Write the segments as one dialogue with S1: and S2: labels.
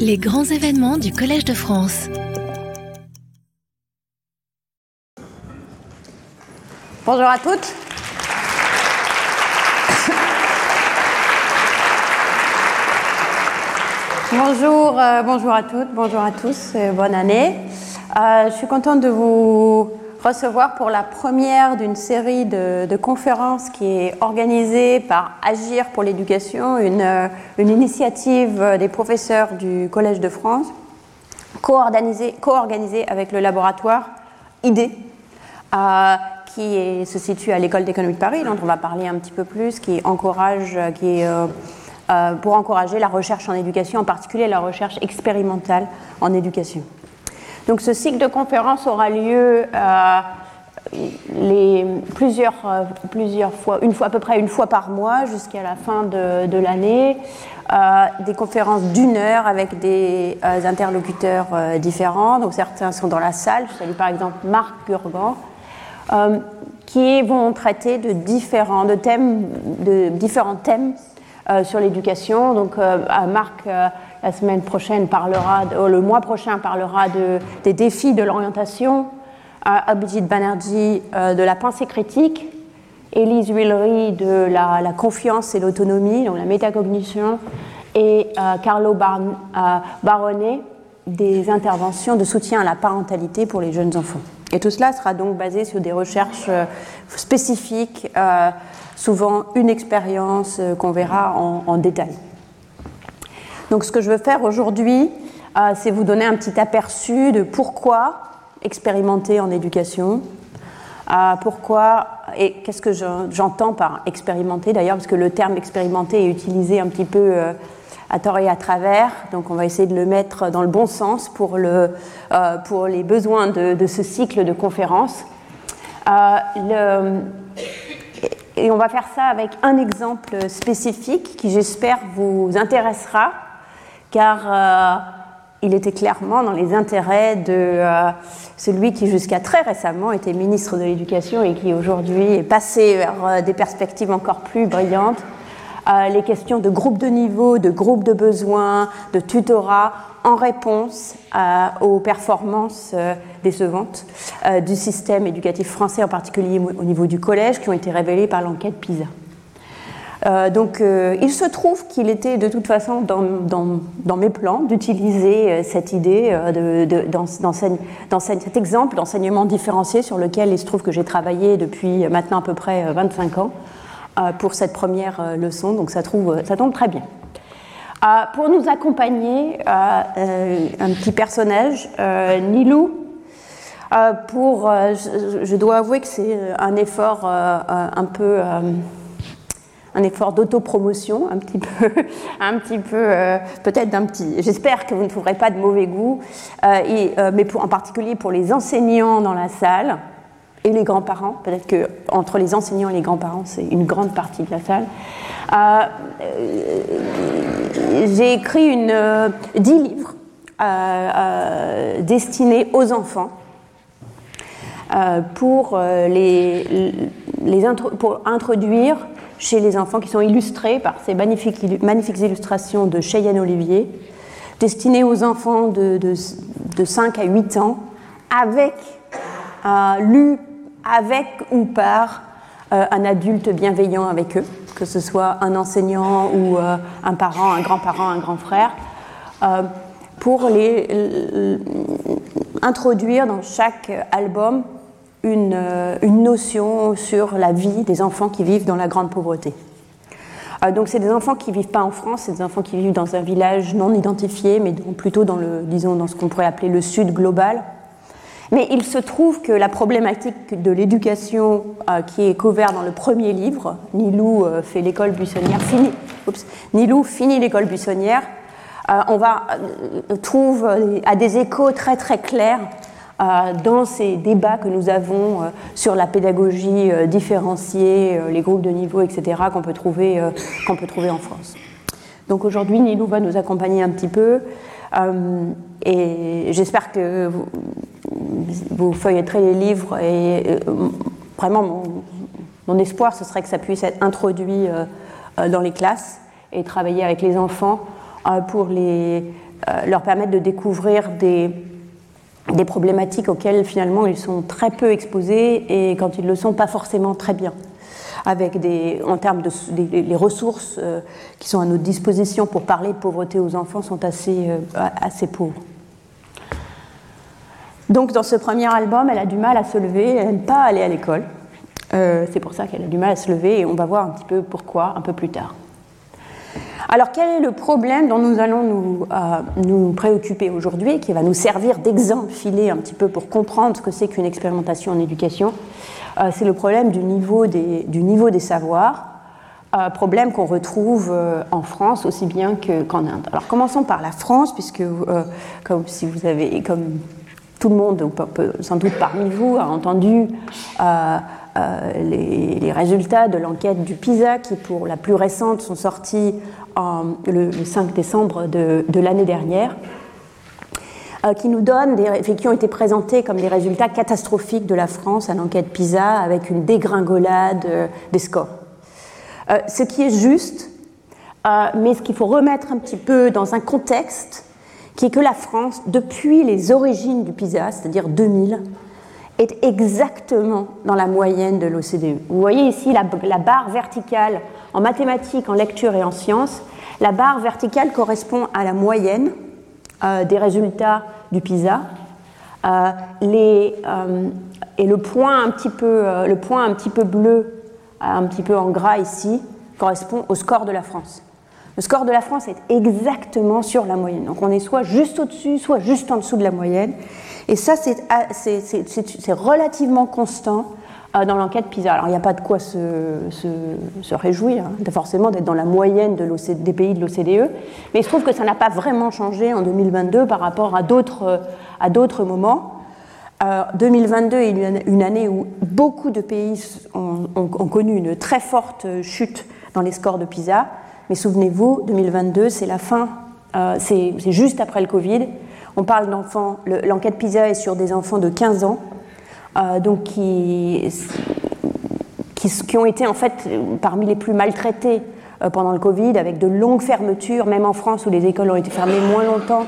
S1: Les grands événements du Collège de France.
S2: Bonjour à toutes. Bonjour, euh, bonjour à toutes, bonjour à tous, euh, bonne année. Euh, je suis contente de vous recevoir pour la première d'une série de, conférences qui est organisée par Agir pour l'éducation, une, euh, initiative des professeurs du Collège de France, co-organisée co avec le laboratoire IDE, euh, qui se situe à l'école d'économie de Paris, dont on va parler un petit peu plus, qui encourage, qui est, euh, euh, pour encourager la recherche en éducation, en particulier la recherche expérimentale en éducation. Donc ce cycle de conférences aura lieu euh, plusieurs, euh, plusieurs fois, une fois à peu près une fois par mois jusqu'à la fin de, l'année. Euh, des conférences d'une heure avec des interlocuteurs différents. Donc certains sont dans la salle. Je salue par exemple Marc Gurgan, qui vont traiter de différents, de thèmes, de différents thèmes sur l'éducation. Donc Marc la semaine prochaine parlera, de, le mois prochain parlera de, des défis de l'orientation, Abhijit Banerjee euh, de la pensée critique, Elise Willery de la, confiance et l'autonomie, donc la métacognition, et euh, Carlo Bar euh, Baronet des interventions de soutien à la parentalité pour les jeunes enfants. Et tout cela sera donc basé sur des recherches euh, spécifiques, euh, souvent une expérience euh, qu'on verra en détail. Donc ce que je veux faire aujourd'hui, euh, c'est vous donner un petit aperçu de pourquoi expérimenter en éducation, euh, pourquoi et qu'est-ce que j'entends par expérimenter d'ailleurs, parce que le terme expérimenter est utilisé un petit peu euh, à tort et à travers, donc on va essayer de le mettre dans le bon sens pour, le, pour les besoins de, ce cycle de conférences. Et on va faire ça avec un exemple spécifique qui j'espère vous intéressera car euh, il était clairement dans les intérêts de euh, celui qui jusqu'à très récemment était ministre de l'Éducation et qui aujourd'hui est passé vers euh, des perspectives encore plus brillantes. Les questions de groupe de niveau, de groupe de besoins, de tutorat en réponse aux performances décevantes du système éducatif français, en particulier au niveau du collège, qui ont été révélées par l'enquête PISA. Euh, donc, euh, il se trouve qu'il était de toute façon dans, mes plans d'utiliser euh, cette idée, cet exemple d'enseignement différencié sur lequel il se trouve que j'ai travaillé depuis maintenant à peu près 25 ans pour cette première leçon. Donc, ça, trouve, ça tombe très bien. pour nous accompagner, un petit personnage, Nilou. pour, je, dois avouer que c'est un effort un peu un effort d'autopromotion, un petit peu, un petit peu, euh, peut-être d'un petit. J'espère que vous ne trouverez pas de mauvais goût, euh, et, euh, mais en particulier pour les enseignants dans la salle et les grands-parents. Peut-être que entre les enseignants et les grands-parents, c'est une grande partie de la salle. J'ai écrit dix livres destinés aux enfants. pour, les, pour introduire chez les enfants qui sont illustrés par ces magnifiques, illustrations de Cheyenne Olivier, destinées aux enfants de, de, de 5 à 8 ans, avec, euh, avec ou par euh, un adulte bienveillant avec eux, que ce soit un enseignant ou euh, un parent, un grand-parent, un grand frère, pour les introduire dans chaque album une, euh, une, notion sur la vie des enfants qui vivent dans la grande pauvreté. Euh, donc c'est des enfants qui vivent pas en France, c'est des enfants qui vivent dans un village non identifié, mais plutôt dans, le, disons, dans ce qu'on pourrait appeler le sud global. Mais il se trouve que la problématique de l'éducation euh, qui est couverte dans le premier livre, Nilou fait l'école buissonnière, oups, Nilou finit l'école buissonnière, on va trouve à des échos très très clairs dans ces débats que nous avons euh, sur la pédagogie euh, différenciée, les groupes de niveau, etc., qu'on peut, trouver, qu'on peut trouver en France. Donc aujourd'hui, Nilou va nous accompagner un petit peu et j'espère que vous, vous, feuilletterez les livres et vraiment mon, mon, espoir, ce serait que ça puisse être introduit dans les classes et travailler avec les enfants pour les, leur permettre de découvrir des, des problématiques auxquelles finalement ils sont très peu exposés et quand ils le sont pas forcément très bien avec des, en termes de les, ressources euh, qui sont à notre disposition pour parler de pauvreté aux enfants sont assez, euh, assez pauvres. Donc dans ce premier album, elle a du mal à se lever, elle n'aime pas aller à l'école. Euh, c'est pour ça qu'elle a du mal à se lever et on va voir un petit peu pourquoi un peu plus tard. Alors quel est le problème dont nous allons nous, nous préoccuper aujourd'hui, qui va nous servir d'exemple filé un petit peu pour comprendre ce que c'est qu'une expérimentation en éducation? Euh, c'est le problème du niveau des, savoirs, euh, problème qu'on retrouve euh, en France aussi bien qu'en Inde. Alors commençons par la France, puisque comme tout le monde, sans doute parmi vous, a entendu les, résultats de l'enquête du PISA, qui pour la plus récente sont sortis le, 5 décembre de l'année dernière. Euh, qui nous donnent, des, qui ont été présentés comme des résultats catastrophiques de la France à l'enquête PISA avec une dégringolade euh, des scores. Euh, ce qui est juste, mais ce qu'il faut remettre un petit peu dans un contexte, qui est que la France, depuis les origines du PISA, c'est-à-dire 2000, est exactement dans la moyenne de l'OCDE. Vous voyez ici la, barre verticale en mathématiques, en lecture et en sciences. La barre verticale correspond à la moyenne des résultats du PISA. Euh, euh, et le point, un petit peu, euh, le point un petit peu bleu, un petit peu en gras ici, correspond au score de la France. Le score de la France est exactement sur la moyenne. Donc on est soit juste au-dessus, soit juste en dessous de la moyenne. Et ça, c'est relativement constant euh, dans l'enquête PISA. Alors il n'y a pas de quoi se, réjouir, hein, forcément d'être dans la moyenne de des pays de l'OCDE, mais il se trouve que ça n'a pas vraiment changé en 2022 par rapport à d'autres, moments. 2022 est une, année où beaucoup de pays ont, connu une très forte chute dans les scores de PISA, mais souvenez-vous, 2022, c'est la fin, euh, c'est juste après le Covid. On parle d'enfants, l'enquête PISA est sur des enfants de 15 ans, euh, donc qui, qui, ont été en fait parmi les plus maltraités euh, pendant le Covid, avec de longues fermetures, même en France où les écoles ont été fermées moins longtemps.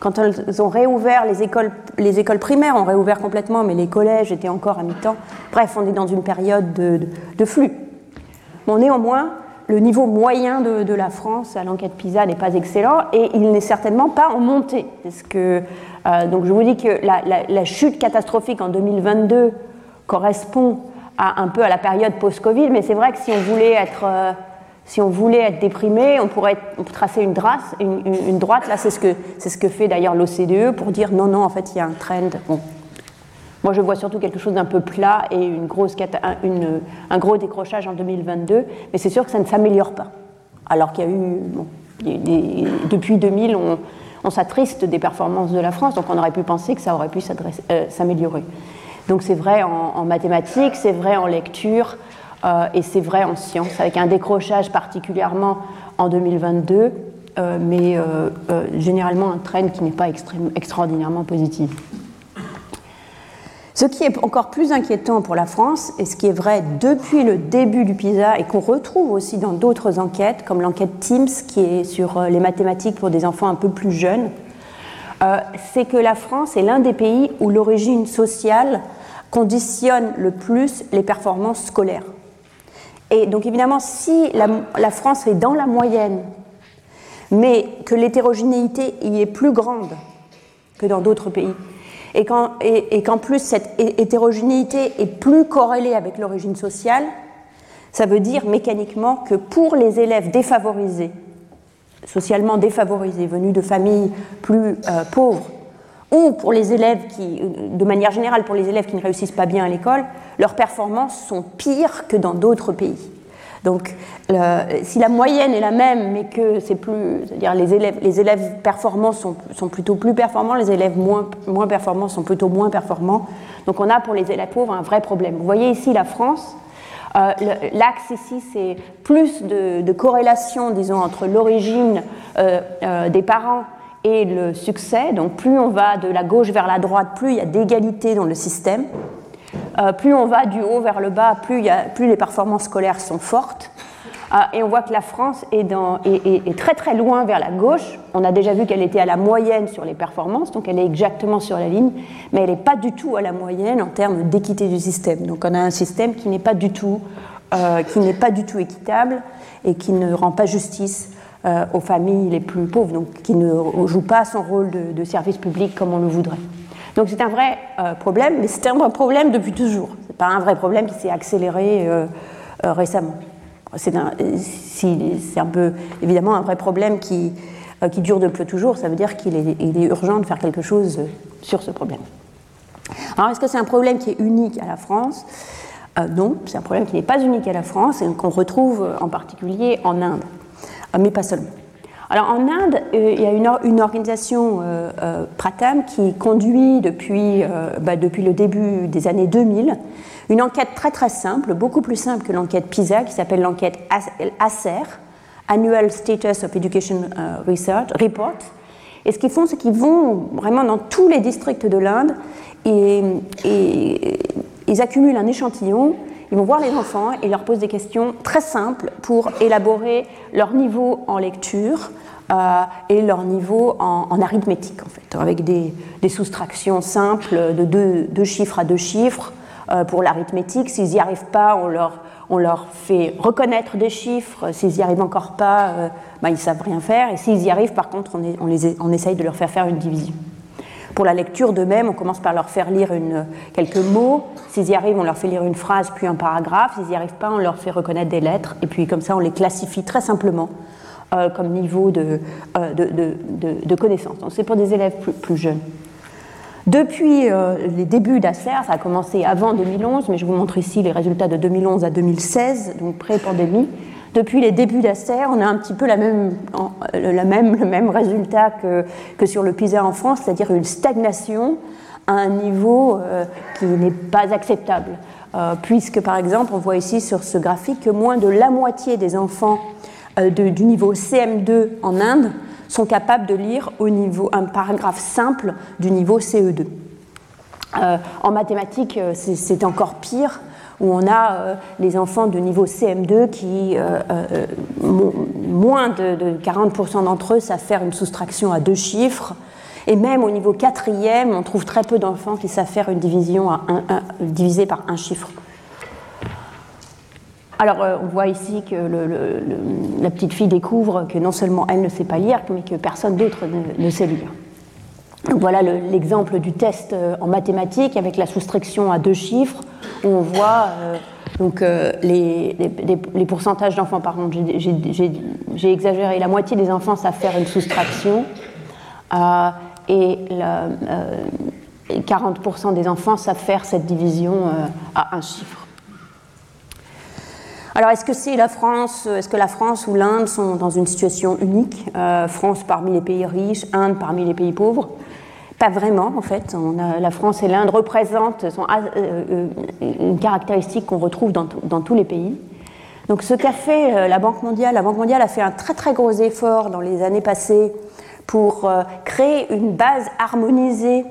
S2: Quand elles ont réouvert, les écoles, les écoles primaires ont réouvert complètement, mais les collèges étaient encore à mi-temps. Bref, on est dans une période de, de, flux. Bon, néanmoins, le niveau moyen de, la France à l'enquête PISA n'est pas excellent et il n'est certainement pas en montée. Euh, donc je vous dis que la, chute catastrophique en 2022 correspond un peu à la période post-Covid, mais c'est vrai que si on voulait être, euh, déprimé, on pourrait tracer une, droite. Là, c'est ce que, ce que fait d'ailleurs l'OCDE pour dire non, non, en fait, il y a un trend. Moi, je vois surtout quelque chose d'un peu plat et une grosse, un, gros décrochage en 2022, mais c'est sûr que ça ne s'améliore pas. Alors qu'il y a eu, depuis 2000, on, s'attriste des performances de la France, donc on aurait pu penser que ça aurait pu euh, s'améliorer. donc c'est vrai en, mathématiques, c'est vrai en lecture euh, et c'est vrai en sciences, avec un décrochage particulièrement en 2022, euh, mais généralement un trend qui n'est pas extraordinairement positif. Ce qui est encore plus inquiétant pour la France, et ce qui est vrai depuis le début du PISA et qu'on retrouve aussi dans d'autres enquêtes, comme l'enquête TIMS qui est sur euh, les mathématiques pour des enfants un peu plus jeunes, euh, c'est que la France est l'un des pays où l'origine sociale conditionne le plus les performances scolaires. Et donc évidemment, si la, la France est dans la moyenne, mais que l'hétérogénéité y est plus grande que dans d'autres pays, et qu'en plus cette hétérogénéité est plus corrélée avec l'origine sociale, ça veut dire mécaniquement que pour les élèves défavorisés, socialement défavorisés, venus de familles plus euh, pauvres, ou pour les élèves qui, de manière générale, pour les élèves qui ne réussissent pas bien à l'école, leurs performances sont pires que dans d'autres pays. Donc, si la moyenne est la même, mais que c'est plus, c'est-à-dire les élèves, les élèves performants sont, sont, plutôt plus performants, les élèves moins, moins performants sont plutôt moins performants. Donc, on a pour les élèves pauvres un vrai problème. Vous voyez ici la France. Euh, l'axe ici, c'est plus de, corrélation, disons, entre l'origine euh, euh, des parents et le succès. Donc, plus on va de la gauche vers la droite, plus il y a d'égalité dans le système. Euh, plus on va du haut vers le bas, plus, les performances scolaires sont fortes. et on voit que la France est, très très loin vers la gauche. On a déjà vu qu'elle était à la moyenne sur les performances, donc elle est exactement sur la ligne, mais elle n'est pas du tout à la moyenne en termes d'équité du système. Donc on a un système qui n'est pas du tout, qui n'est pas du tout équitable et qui ne rend pas justice euh, aux familles les plus pauvres, donc qui ne joue pas son rôle de, service public comme on le voudrait. Donc c'est un vrai euh, problème, mais c'est un vrai problème depuis toujours. Ce n'est pas un vrai problème qui s'est accéléré euh, récemment. C'est un, peu évidemment un vrai problème qui, dure depuis toujours. Ça veut dire qu'il est, urgent de faire quelque chose sur ce problème. Alors est-ce que c'est un problème qui est unique à la France? Non, c'est un problème qui n'est pas unique à la France et qu'on retrouve en particulier en Inde. Mais pas seulement. Alors en Inde, euh, il y a une, organisation euh, euh, Pratam qui conduit depuis, bah, depuis le début des années 2000 une enquête très très simple, beaucoup plus simple que l'enquête PISA, qui s'appelle l'enquête ASER, Annual Status of Education Research Report. Et ce qu'ils font, c'est qu'ils vont vraiment dans tous les districts de l'Inde et, et ils accumulent un échantillon ils vont voir les enfants et leur posent des questions très simples pour élaborer leur niveau en lecture euh, et leur niveau en, arithmétique, en fait, avec des, soustractions simples de deux, chiffres à deux chiffres. Euh, pour l'arithmétique, s'ils n'y arrivent pas, on leur, on leur fait reconnaître des chiffres. S'ils n'y arrivent encore pas, ben, ils ne savent rien faire. Et s'ils y arrivent, par contre, on, on, les, on essaye de leur faire faire une division. Pour la lecture de même, on commence par leur faire lire quelques mots. S'ils y arrivent, on leur fait lire une phrase puis un paragraphe. S'ils n'y arrivent pas, on leur fait reconnaître des lettres. Et puis comme ça, on les classifie très simplement euh, comme niveau de, euh, de, de, connaissance. Donc c'est pour des élèves plus, jeunes. Depuis euh, les débuts d'ACER, ça a commencé avant 2011, mais je vous montre ici les résultats de 2011 à 2016, donc pré-pandémie. Depuis les débuts d'Acer, on a un petit peu même, même, le même résultat que, que sur le PISA en France, c'est-à-dire une stagnation à un niveau euh, qui n'est pas acceptable. Euh, puisque, par exemple, on voit ici sur ce graphique que moins de la moitié des enfants euh, du niveau CM2 en Inde sont capables de lire au niveau, un paragraphe simple du niveau CE2. en mathématiques, c'est encore pire où on a euh, les enfants de niveau CM2 qui, euh, euh, moins de, 40% d'entre eux savent faire une soustraction à deux chiffres. Et même au niveau quatrième, on trouve très peu d'enfants qui savent faire une division à divisée par un chiffre. Alors, on voit ici que la petite fille découvre que non seulement elle ne sait pas lire, mais que personne d'autre ne, sait lire. Voilà l'exemple du test en mathématiques avec la soustraction à deux chiffres on voit euh, euh, les, pourcentages d'enfants, par contre, j'ai exagéré, la moitié des enfants savent faire une soustraction euh, et 40% des enfants savent faire cette division à un chiffre. Alors, est-ce que c'est la France, est-ce que la France ou l'Inde sont dans une situation unique France parmi les pays riches, Inde parmi les pays pauvres? Pas vraiment, en fait. La France et l'Inde représentent euh, euh, une caractéristique qu'on retrouve dans, tous les pays. Donc, ce qu'a fait euh, la Banque mondiale, la Banque mondiale a fait un très très gros effort dans les années passées pour créer une base harmonisée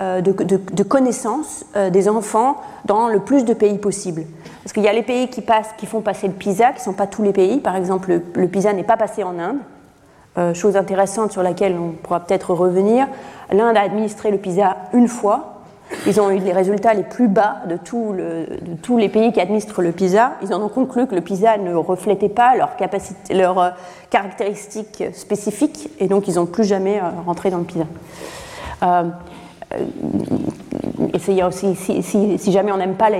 S2: de, connaissances des enfants dans le plus de pays possible. Parce qu'il y a les pays qui, passent, qui font passer le PISA, qui ne sont pas tous les pays. Par exemple, le, le PISA n'est pas passé en Inde. chose intéressante sur laquelle on pourra peut-être revenir. L'Inde a administré le PISA une fois. Ils ont eu les résultats les plus bas de, tous les pays qui administrent le PISA. Ils en ont conclu que le PISA ne reflétait pas leurs euh, caractéristiques spécifiques et donc ils n'ont plus jamais euh, rentré dans le PISA. Euh, aussi, si, jamais on n'aime pas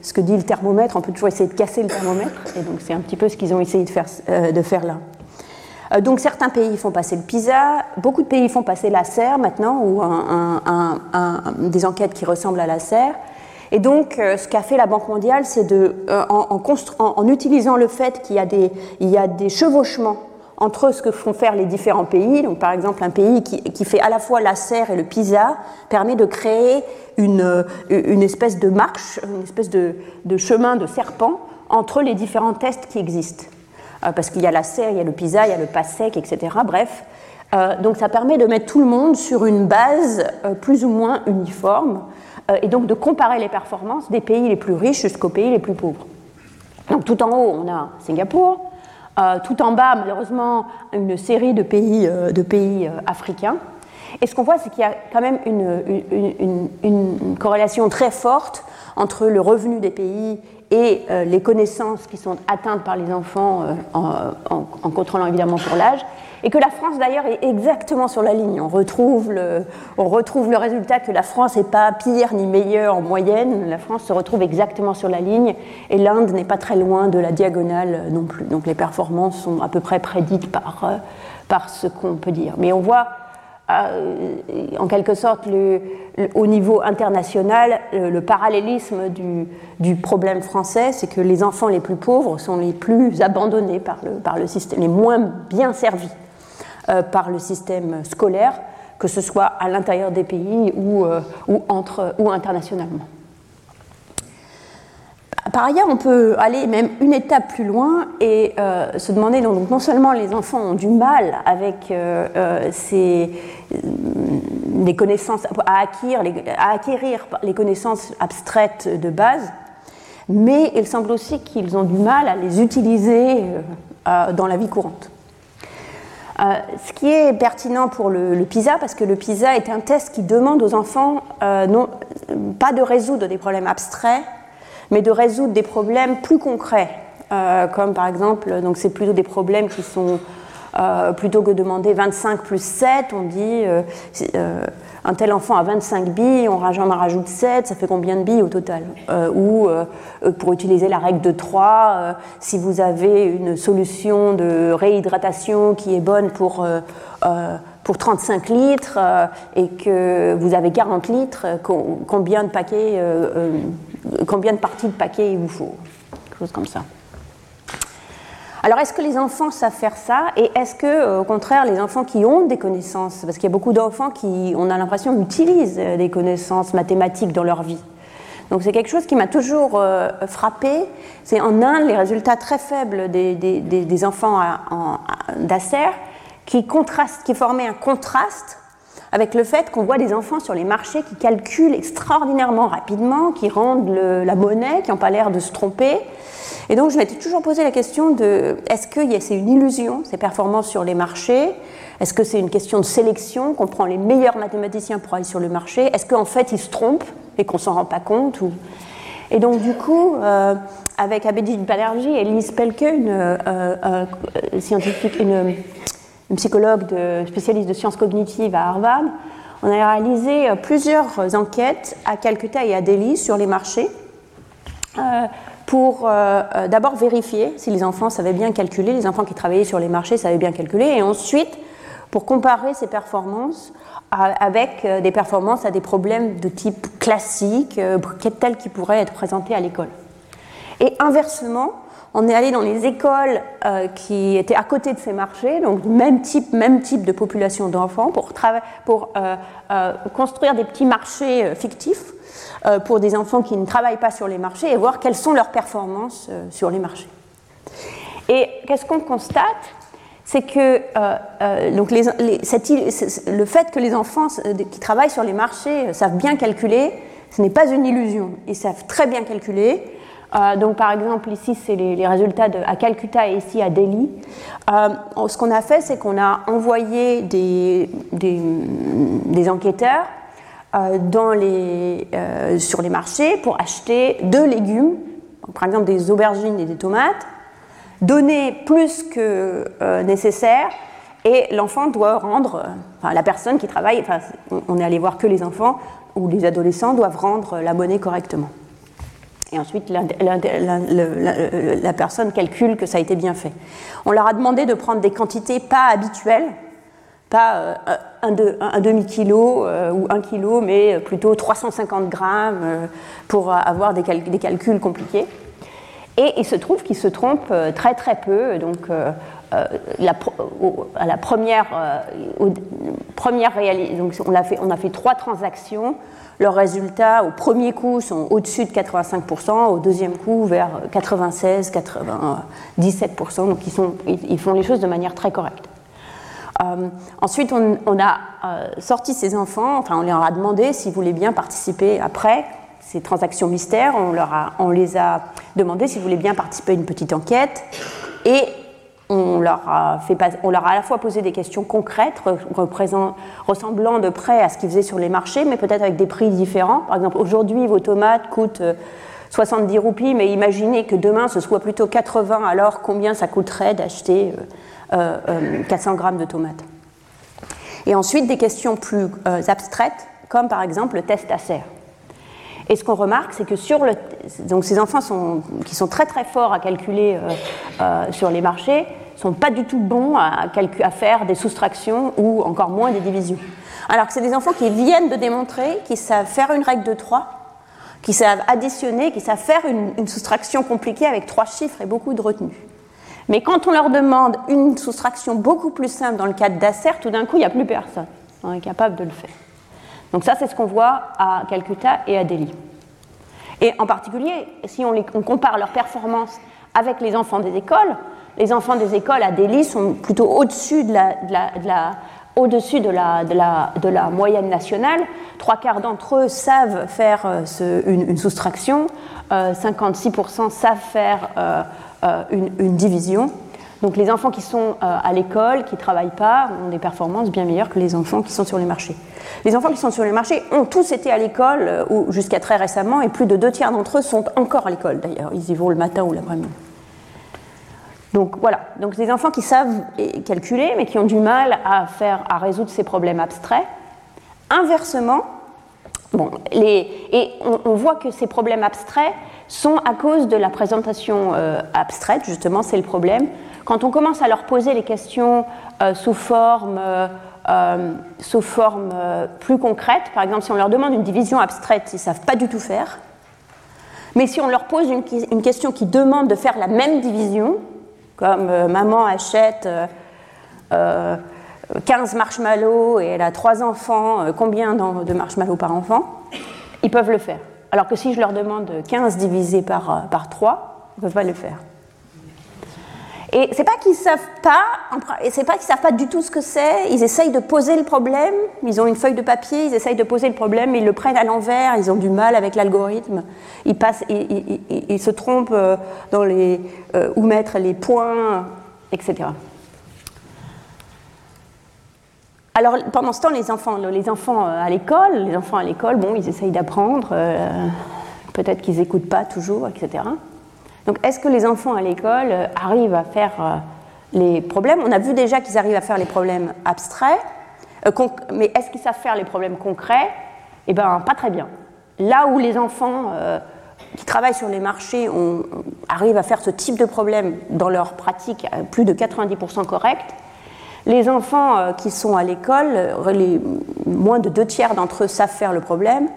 S2: ce que dit le thermomètre, on peut toujours essayer de casser le thermomètre. Et donc c'est un petit peu ce qu'ils ont essayé de faire là. Euh, donc certains pays font passer le PISA, beaucoup de pays font passer la CER maintenant, ou des enquêtes qui ressemblent à la CER. Et donc, euh, ce qu'a fait la Banque mondiale, c'est de, euh, en, utilisant le fait qu'il y, a des chevauchements entre ce que font faire les différents pays, donc par exemple un pays qui, fait à la fois la CER et le PISA, permet de créer une, espèce de marche, une espèce de chemin de serpent entre les différents tests qui existent. Euh, parce qu'il y a la serre, il y a le PISA, il y a le PASSEC, etc. Bref, euh, donc ça permet de mettre tout le monde sur une base euh, plus ou moins uniforme et donc de comparer les performances des pays les plus riches jusqu'aux pays les plus pauvres. Donc tout en haut, on a Singapour, tout en bas, malheureusement, une série de pays, de pays africains. Et ce qu'on voit, c'est qu'il y a quand même une, corrélation très forte entre le revenu des pays et euh, les connaissances qui sont atteintes par les enfants euh, en, contrôlant évidemment pour l'âge, et que la France d'ailleurs est exactement sur la ligne. On retrouve le, on retrouve le résultat que la France n'est pas pire ni meilleure en moyenne, la France se retrouve exactement sur la ligne, et l'Inde n'est pas très loin de la diagonale non plus. Donc les performances sont à peu près prédites par, euh, par ce qu'on peut dire. Mais on voit euh, en quelque sorte, au niveau international, le, parallélisme du, problème français, c'est que les enfants les plus pauvres sont les plus abandonnés par le, par système, les moins bien servis euh, par le système scolaire, que ce soit à l'intérieur des pays ou, euh, ou, entre, ou internationalement. Par ailleurs, on peut aller même une étape plus loin et euh, se demander, donc non seulement les enfants ont du mal avec euh, euh, ces, connaissances, à acquérir, les, connaissances abstraites de base, mais il semble aussi qu'ils ont du mal à les utiliser dans la vie courante. ce qui est pertinent pour le, le, PISA, parce que le PISA est un test qui demande aux enfants non, pas de résoudre des problèmes abstraits, mais de résoudre des problèmes plus concrets, euh, comme par exemple, donc c'est plutôt des problèmes qui sont, euh, plutôt que de demander 25 plus 7, on dit euh, un tel enfant a 25 billes, on en rajoute 7, ça fait combien de billes au total? Ou pour utiliser la règle de 3, si vous avez une solution de réhydratation qui est bonne pour pour 35 litres et que vous avez 40 litres, combien de paquets combien de parties de paquet il vous faut, quelque chose comme ça. Alors, est-ce que les enfants savent faire ça Et est-ce que, euh, au contraire, les enfants qui ont des connaissances, parce qu'il y a beaucoup d'enfants qui, on a l'impression, utilisent euh, des connaissances mathématiques dans leur vie. Donc, c'est quelque chose qui m'a toujours euh, frappé. C'est en Inde les résultats très faibles des, enfants d'Acer qui, qui formaient un contraste avec le fait qu'on voit des enfants sur les marchés qui calculent extraordinairement rapidement, qui rendent la monnaie, qui n'ont pas l'air de se tromper. Et donc je m'étais toujours posé la question de est-ce que c'est une illusion, ces performances sur les marchés? Est-ce que c'est une question de sélection, qu'on prend les meilleurs mathématiciens pour aller sur le marché? Est-ce qu'en fait ils se trompent et qu'on s'en rend pas compte Et donc du coup, euh, avec Abedit Banerjee et Lise Pelke, une euh, euh, scientifique, une une psychologue spécialiste de sciences cognitives à Harvard, on a réalisé euh, plusieurs enquêtes à Calcutta et à Delhi sur les marchés euh, pour euh, d'abord vérifier si les enfants savaient bien calculer, les enfants qui travaillaient sur les marchés savaient bien calculer, et ensuite pour comparer ces performances avec des performances à des problèmes de type classique, tels qui pourraient être présentés à l'école. Et inversement, on est allé dans les écoles euh, qui étaient à côté de ces marchés, donc même type, même type de population d'enfants, pour, euh, euh, construire des petits marchés fictifs pour des enfants qui ne travaillent pas sur les marchés et voir quelles sont leurs performances sur les marchés. Et qu'est-ce qu'on constate? C'est que donc le fait que les enfants qui travaillent sur les marchés savent bien calculer, ce n'est pas une illusion. Ils savent très bien calculer. Euh, donc, par exemple, ici, c'est les, résultats à Calcutta et ici à Delhi. Euh, ce qu'on a fait, c'est qu'on a envoyé des, enquêteurs euh, sur les marchés pour acheter deux légumes, par exemple des aubergines et des tomates, donner plus que nécessaire, et l'enfant doit rendre, enfin, la personne qui travaille, enfin, on est allé voir que les enfants ou les adolescents doivent rendre la monnaie correctement. Et ensuite, la, personne calcule que ça a été bien fait. On leur a demandé de prendre des quantités pas habituelles, pas euh, un, demi-kilo euh, ou un kilo, mais plutôt 350 grammes euh, pour avoir des, calculs compliqués. Et il se trouve qu'ils se trompent très très peu. Donc, à la première, première donc on, a fait, on a fait trois transactions. Leurs résultats au premier coup sont au-dessus de 85%, au deuxième coup vers 96, 97%, donc ils, sont, ils font les choses de manière très correcte. Euh, ensuite, on, a euh, sorti ces enfants, enfin on leur a demandé s'ils voulaient bien participer après ces transactions mystères, on, leur a, on les a demandé s'ils voulaient bien participer à une petite enquête, et on leur, a à la fois posé des questions concrètes, ressemblant de près à ce qu'ils faisaient sur les marchés, mais peut-être avec des prix différents. Par exemple, aujourd'hui, vos tomates coûtent 70 euh, roupies, mais imaginez que demain ce soit plutôt 80, alors combien ça coûterait d'acheter 400 euh, grammes de tomates Et ensuite, des questions plus abstraites, comme par exemple le test à serre. Et ce qu'on remarque, c'est que sur le, donc ces enfants sont, qui sont très très forts à calculer euh, euh, sur les marchés sont pas du tout bons à, faire des soustractions ou encore moins des divisions. Alors que c'est des enfants qui viennent de démontrer qu'ils savent faire une règle de 3, qui savent additionner, qui savent faire une, soustraction compliquée avec trois chiffres et beaucoup de retenue. Mais quand on leur demande une soustraction beaucoup plus simple dans le cadre d'Acer, tout d'un coup, il n'y a plus personne qui est capable de le faire. Donc ça, c'est ce qu'on voit à Calcutta et à Delhi. Et en particulier, si on, compare leurs performances avec les enfants des écoles, les enfants des écoles à Delhi sont plutôt au-dessus de la, moyenne nationale. Trois quarts d'entre eux savent faire euh, une, soustraction, 56% euh, savent faire euh, une, division. Donc les enfants qui sont à l'école, qui ne travaillent pas, ont des performances bien meilleures que les enfants qui sont sur les marchés. Les enfants qui sont sur les marchés ont tous été à l'école jusqu'à très récemment, et plus de deux tiers d'entre eux sont encore à l'école d'ailleurs. Ils y vont le matin ou l'après-midi. Donc voilà, donc des enfants qui savent calculer, mais qui ont du mal à, faire, à résoudre ces problèmes abstraits. Inversement, bon, les, et on, voit que ces problèmes abstraits sont à cause de la présentation euh, abstraite, justement, c'est le problème. Quand on commence à leur poser les questions euh, sous forme euh, sous forme plus concrète. Par exemple, si on leur demande une division abstraite, ils ne savent pas du tout faire. Mais si on leur pose une, question qui demande de faire la même division, comme euh, maman achète 15 marshmallows et elle a 3 enfants, combien de marshmallows par enfant Ils peuvent le faire. Alors que si je leur demande 15 divisé par, par 3, ils ne peuvent pas le faire. Et c'est pas qu'ils savent pas, c'est pas qu'ils savent pas du tout ce que c'est. Ils essayent de poser le problème. Ils ont une feuille de papier, ils essayent de poser le problème, ils le prennent à l'envers. Ils ont du mal avec l'algorithme. Ils passent, ils, se trompent euh, dans les euh, où mettre les points, etc. Alors pendant ce temps, les enfants, les enfants euh, à l'école, les enfants à l'école, bon, ils essayent d'apprendre. Peut-être qu'ils n'écoutent pas toujours, etc. Donc est-ce que les enfants à l'école euh, arrivent à faire euh, les problèmes? On a vu déjà qu'ils arrivent à faire les problèmes abstraits, euh, mais est-ce qu'ils savent faire les problèmes concrets? Eh bien, pas très bien. Là où les enfants qui travaillent sur les marchés arrivent à faire ce type de problème dans leur pratique plus de 90% correct, les enfants qui sont à l'école, moins de deux tiers d'entre eux savent faire le problème,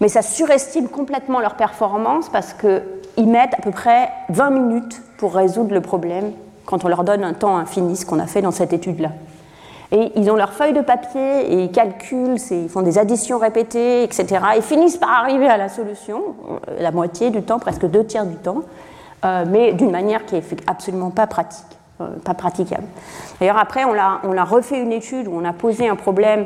S2: mais ça surestime complètement leur performance parce que ils mettent à peu près 20 minutes pour résoudre le problème quand on leur donne un temps infini, ce qu'on a fait dans cette étude-là. Et ils ont leur feuille de papier et ils calculent, ils font des additions répétées, etc. Ils finissent par arriver à la solution, euh, la moitié du temps, presque deux tiers du temps, euh, mais d'une manière qui est absolument pas pratique, euh, pas praticable. D'ailleurs, après, on a, refait une étude où on a posé un problème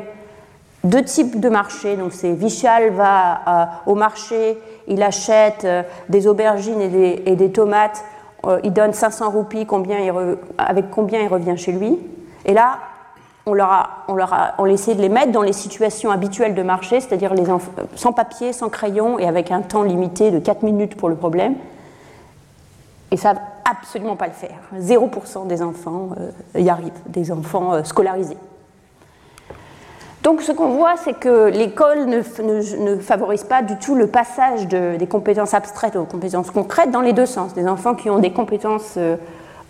S2: deux types de marchés. Donc, c'est Vichal va au marché il achète euh, des aubergines et des, tomates, euh, il donne 500 roupies, avec combien il revient chez lui. Et là, on leur a, on leur a, on essayé de les mettre dans les situations habituelles de marché, c'est-à-dire les sans papier, sans crayon et avec un temps limité de 4 minutes pour le problème. Et ça absolument pas le faire. 0% des enfants euh, y arrivent, des enfants scolarisés. Donc ce qu'on voit, c'est que l'école ne, favorise pas du tout le passage des compétences abstraites aux compétences concrètes dans les deux sens. Des enfants qui ont des compétences euh,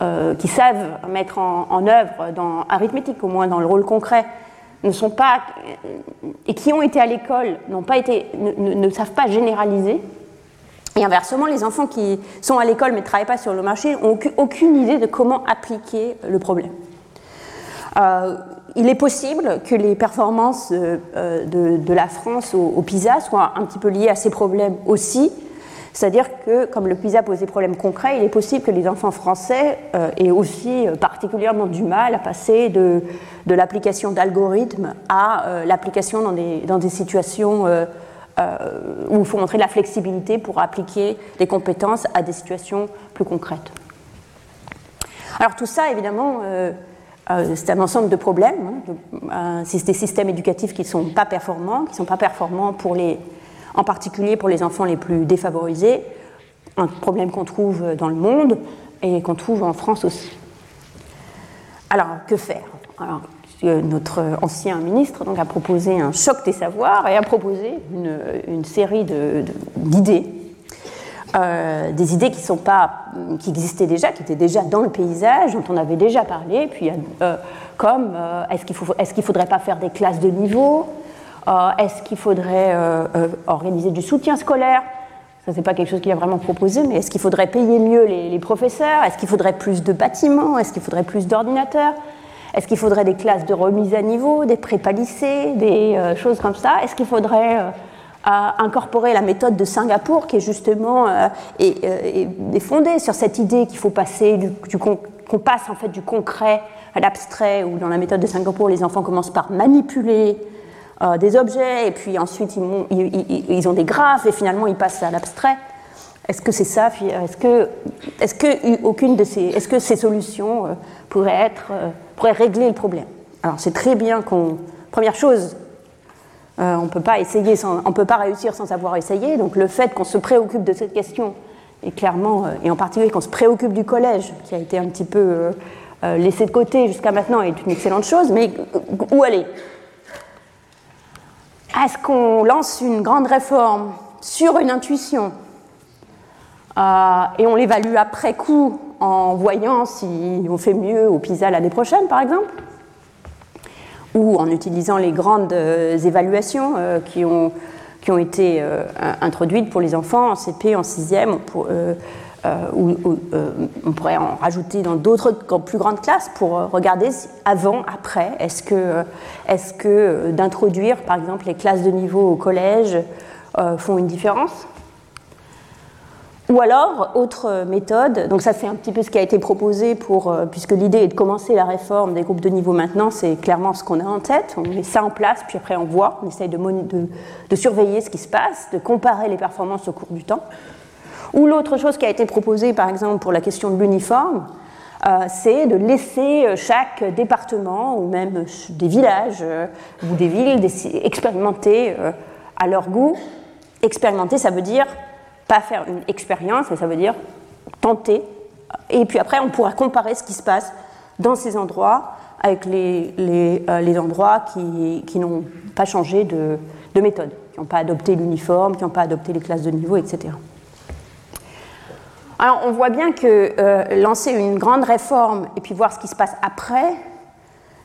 S2: euh, qui savent mettre en, œuvre dans arithmétique, au moins dans le rôle concret, ne sont pas euh, et qui ont été à l'école n'ont pas été, ne, savent pas généraliser. Et inversement, les enfants qui sont à l'école mais ne travaillent pas sur le marché n'ont aucune idée de comment appliquer le problème il est possible que les performances euh, euh, de, la France au, PISA soient un petit peu liées à ces problèmes aussi. C'est-à-dire que, comme le PISA pose des problèmes concrets, il est possible que les enfants français euh, aient aussi particulièrement du mal à passer de, l'application d'algorithmes à l'application dans des, situations où il faut montrer de la flexibilité pour appliquer des compétences à des situations plus concrètes. Alors tout ça, évidemment, c'est un ensemble de problèmes, hein, des systèmes éducatifs qui ne sont pas performants, qui ne sont pas performants pour les, en particulier pour les enfants les plus défavorisés, un problème qu'on trouve dans le monde et qu'on trouve en France aussi. Alors, que faire? Alors, Notre ancien ministre a proposé un choc des savoirs et a proposé une, série d'idées. Euh, des idées qui, sont pas, qui existaient déjà, qui étaient déjà dans le paysage, dont on avait déjà parlé, puis euh, comme euh, est-ce qu'il ne faudrait pas faire des classes de niveau, est-ce qu'il faudrait organiser du soutien scolaire, ça, c'est pas quelque chose qu'il a vraiment proposé, mais est-ce qu'il faudrait payer mieux les, professeurs? Est-ce qu'il faudrait plus de bâtiments? Est-ce qu'il faudrait plus d'ordinateurs? Est-ce qu'il faudrait des classes de remise à niveau, des prépas lycées, des choses comme ça? Est-ce qu'il faudrait euh, incorporer la méthode de Singapour, qui est justement euh, est, fondée sur cette idée qu'il faut passer du, qu'on passe en fait du concret à l'abstrait, où dans la méthode de Singapour, les enfants commencent par manipuler euh, des objets, et puis ensuite ils, ont des graphes, et finalement ils passent à l'abstrait. Est-ce que c'est ça Est-ce que, est que aucune de ces, est-ce que ces solutions euh, pourraient être, euh, pourraient régler le problème? Alors c'est très bien qu'on, première chose, on peut pas essayer, on peut pas réussir sans avoir essayé. Donc le fait qu'on se préoccupe de cette question et clairement, et en particulier qu'on se préoccupe du collège, qui a été un petit peu laissé de côté jusqu'à maintenant, est une excellente chose. Mais où aller? Est-ce qu'on lance une grande réforme sur une intuition? Euh, et on l'évalue après coup en voyant si on fait mieux au PISA l'année prochaine, par exemple? Ou en utilisant les grandes euh, évaluations euh, qui, ont, qui ont été introduites pour les enfants en CP, en 6e, pour, euh, ou, euh, on pourrait en rajouter dans d'autres plus grandes classes pour euh, regarder avant, après, est-ce que, est que d'introduire par exemple les classes de niveau au collège font une différence? Ou alors, autre méthode, donc ça c'est un petit peu ce qui a été proposé pour, puisque l'idée est de commencer la réforme des groupes de niveau maintenant, c'est clairement ce qu'on a en tête, on met ça en place, puis après on voit, on essaye de, surveiller ce qui se passe, de comparer les performances au cours du temps. Ou l'autre chose qui a été proposée, par exemple, pour la question de l'uniforme, euh, c'est de laisser euh, chaque département ou même euh, des villages ou des villes expérimenter à leur goût. Expérimenter, ça veut dire pas faire une expérience, mais ça veut dire tenter. Et puis après, on pourra comparer ce qui se passe dans ces endroits avec les, les, endroits qui, qui n'ont pas changé de, de méthode, qui n'ont pas adopté l'uniforme, qui n'ont pas adopté les classes de niveau, etc. Alors on voit bien que euh, lancer une grande réforme et puis voir ce qui se passe après,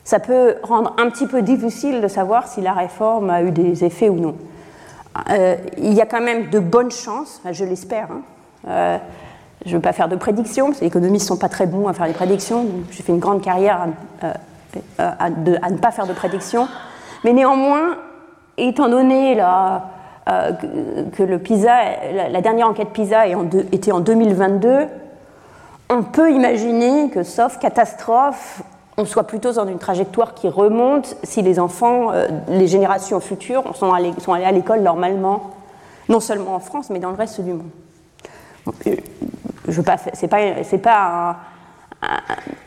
S2: ça peut rendre un petit peu difficile de savoir si la réforme a eu des effets ou non. Euh, il y a quand même de bonnes chances, je l'espère. Hein. Euh, je ne veux pas faire de prédictions, parce que les économistes ne sont pas très bons à faire des prédictions. J'ai fait une grande carrière à, à, ne pas faire de prédictions. Mais néanmoins, étant donné la, euh, que le PISA, la, dernière enquête PISA était en 2022, on peut imaginer que, sauf catastrophe, on soit plutôt dans une trajectoire qui remonte si les enfants, euh, les générations futures, sont allés, à l'école normalement, non seulement en France, mais dans le reste du monde. Euh, je pas, un,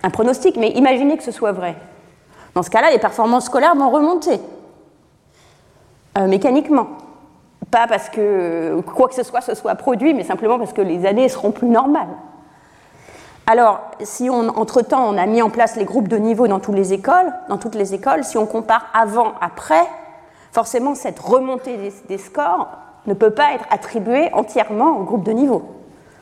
S2: un, pronostic, mais imaginez que ce soit vrai. Dans ce cas-là, les performances scolaires vont remonter mécaniquement. Pas parce que quoi que ce soit se soit produit, mais simplement parce que les années seront plus normales. Alors, si on, entre-temps, on a mis en place les groupes de niveau dans toutes les écoles, dans toutes les écoles, si on compare avant, après, forcément, cette remontée des, scores ne peut pas être attribuée entièrement au groupe de niveau.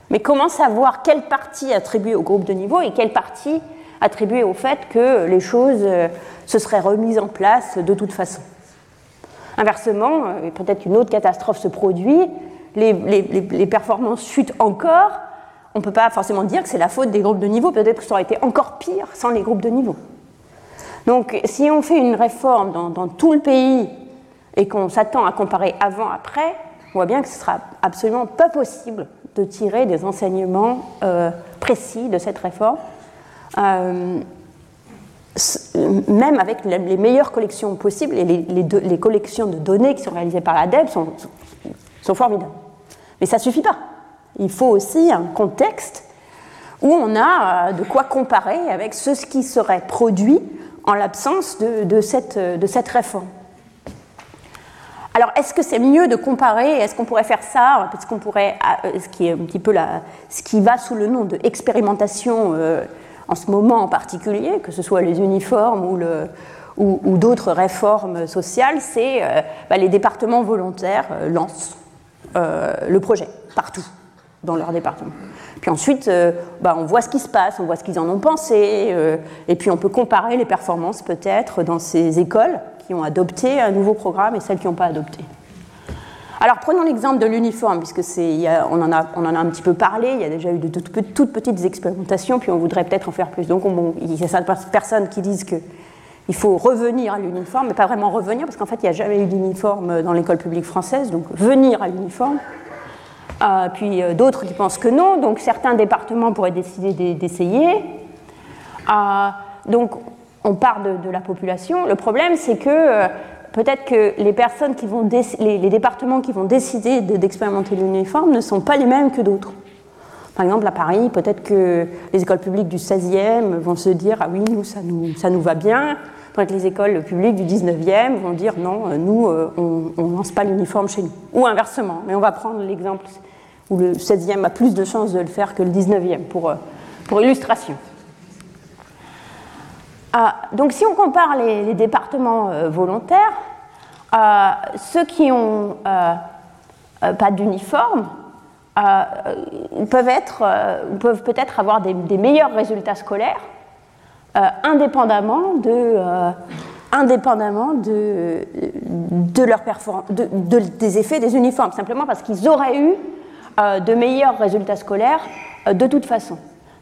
S2: Mais comment savoir quelle partie attribuée au groupe de niveau et quelle partie attribuée au fait que les choses euh, se seraient remises en place de toute façon? Inversement, euh, peut-être qu'une autre catastrophe se produit, les, performances chutent encore, on ne peut pas forcément dire que c'est la faute des groupes de niveau, peut-être que ça aurait été encore pire sans les groupes de niveau. Donc si on fait une réforme dans, tout le pays et qu'on s'attend à comparer avant-après, on voit bien que ce sera absolument pas possible de tirer des enseignements euh, précis de cette réforme. Euh, même avec les meilleures collections possibles, et les, collections de données qui sont réalisées par l'ADEB sont, sont formidables. Mais ça ne suffit pas. Il faut aussi un contexte où on a de quoi comparer avec ce qui serait produit en l'absence de, cette, de cette réforme. Alors, est-ce que c'est mieux de comparer? Est-ce qu'on pourrait faire ça? Parce qu'on pourrait, ce qui un petit peu la, ce qui va sous le nom de expérimentation en ce moment en particulier, que ce soit les uniformes ou, d'autres réformes sociales, c'est euh, bah, les départements volontaires euh, lancent euh, le projet partout dans leur département. Puis ensuite, bah, on voit ce qui se passe, on voit ce qu'ils en ont pensé, et puis on peut comparer les performances peut-être dans ces écoles qui ont adopté un nouveau programme et celles qui n'ont pas adopté. Alors prenons l'exemple de l'uniforme, puisque on en a un petit peu parlé, il y a déjà eu de toutes, petites expérimentations, puis on voudrait peut-être en faire plus. Donc il y a certaines personnes qui disent qu'il faut revenir à l'uniforme, mais pas vraiment revenir, parce qu'en fait il n'y a jamais eu d'uniforme dans l'école publique française, donc venir à l'uniforme. Euh, puis euh, d'autres qui pensent que non, donc certains départements pourraient décider d'essayer. Euh, donc on part de, la population. Le problème, c'est que peut-être que les départements qui vont décider d'expérimenter l'uniforme ne sont pas les mêmes que d'autres. Par exemple, à Paris, peut-être que les écoles publiques du 16e vont se dire Ah oui, nous, ça nous, ça nous va bien. Tandis que les écoles publiques du 19e vont dire Non, nous, on ne lance pas l'uniforme chez nous. Ou inversement. Mais on va prendre l'exemple où le 16e a plus de chances de le faire que le 19e pour, euh, pour illustration. Ah, donc si on compare les, départements euh, volontaires, euh, ceux qui n'ont pas d'uniforme peuvent, être, peut-être avoir des, meilleurs résultats scolaires indépendamment, de, indépendamment de, des effets des uniformes, simplement parce qu'ils auraient eu de meilleurs résultats scolaires de toute façon.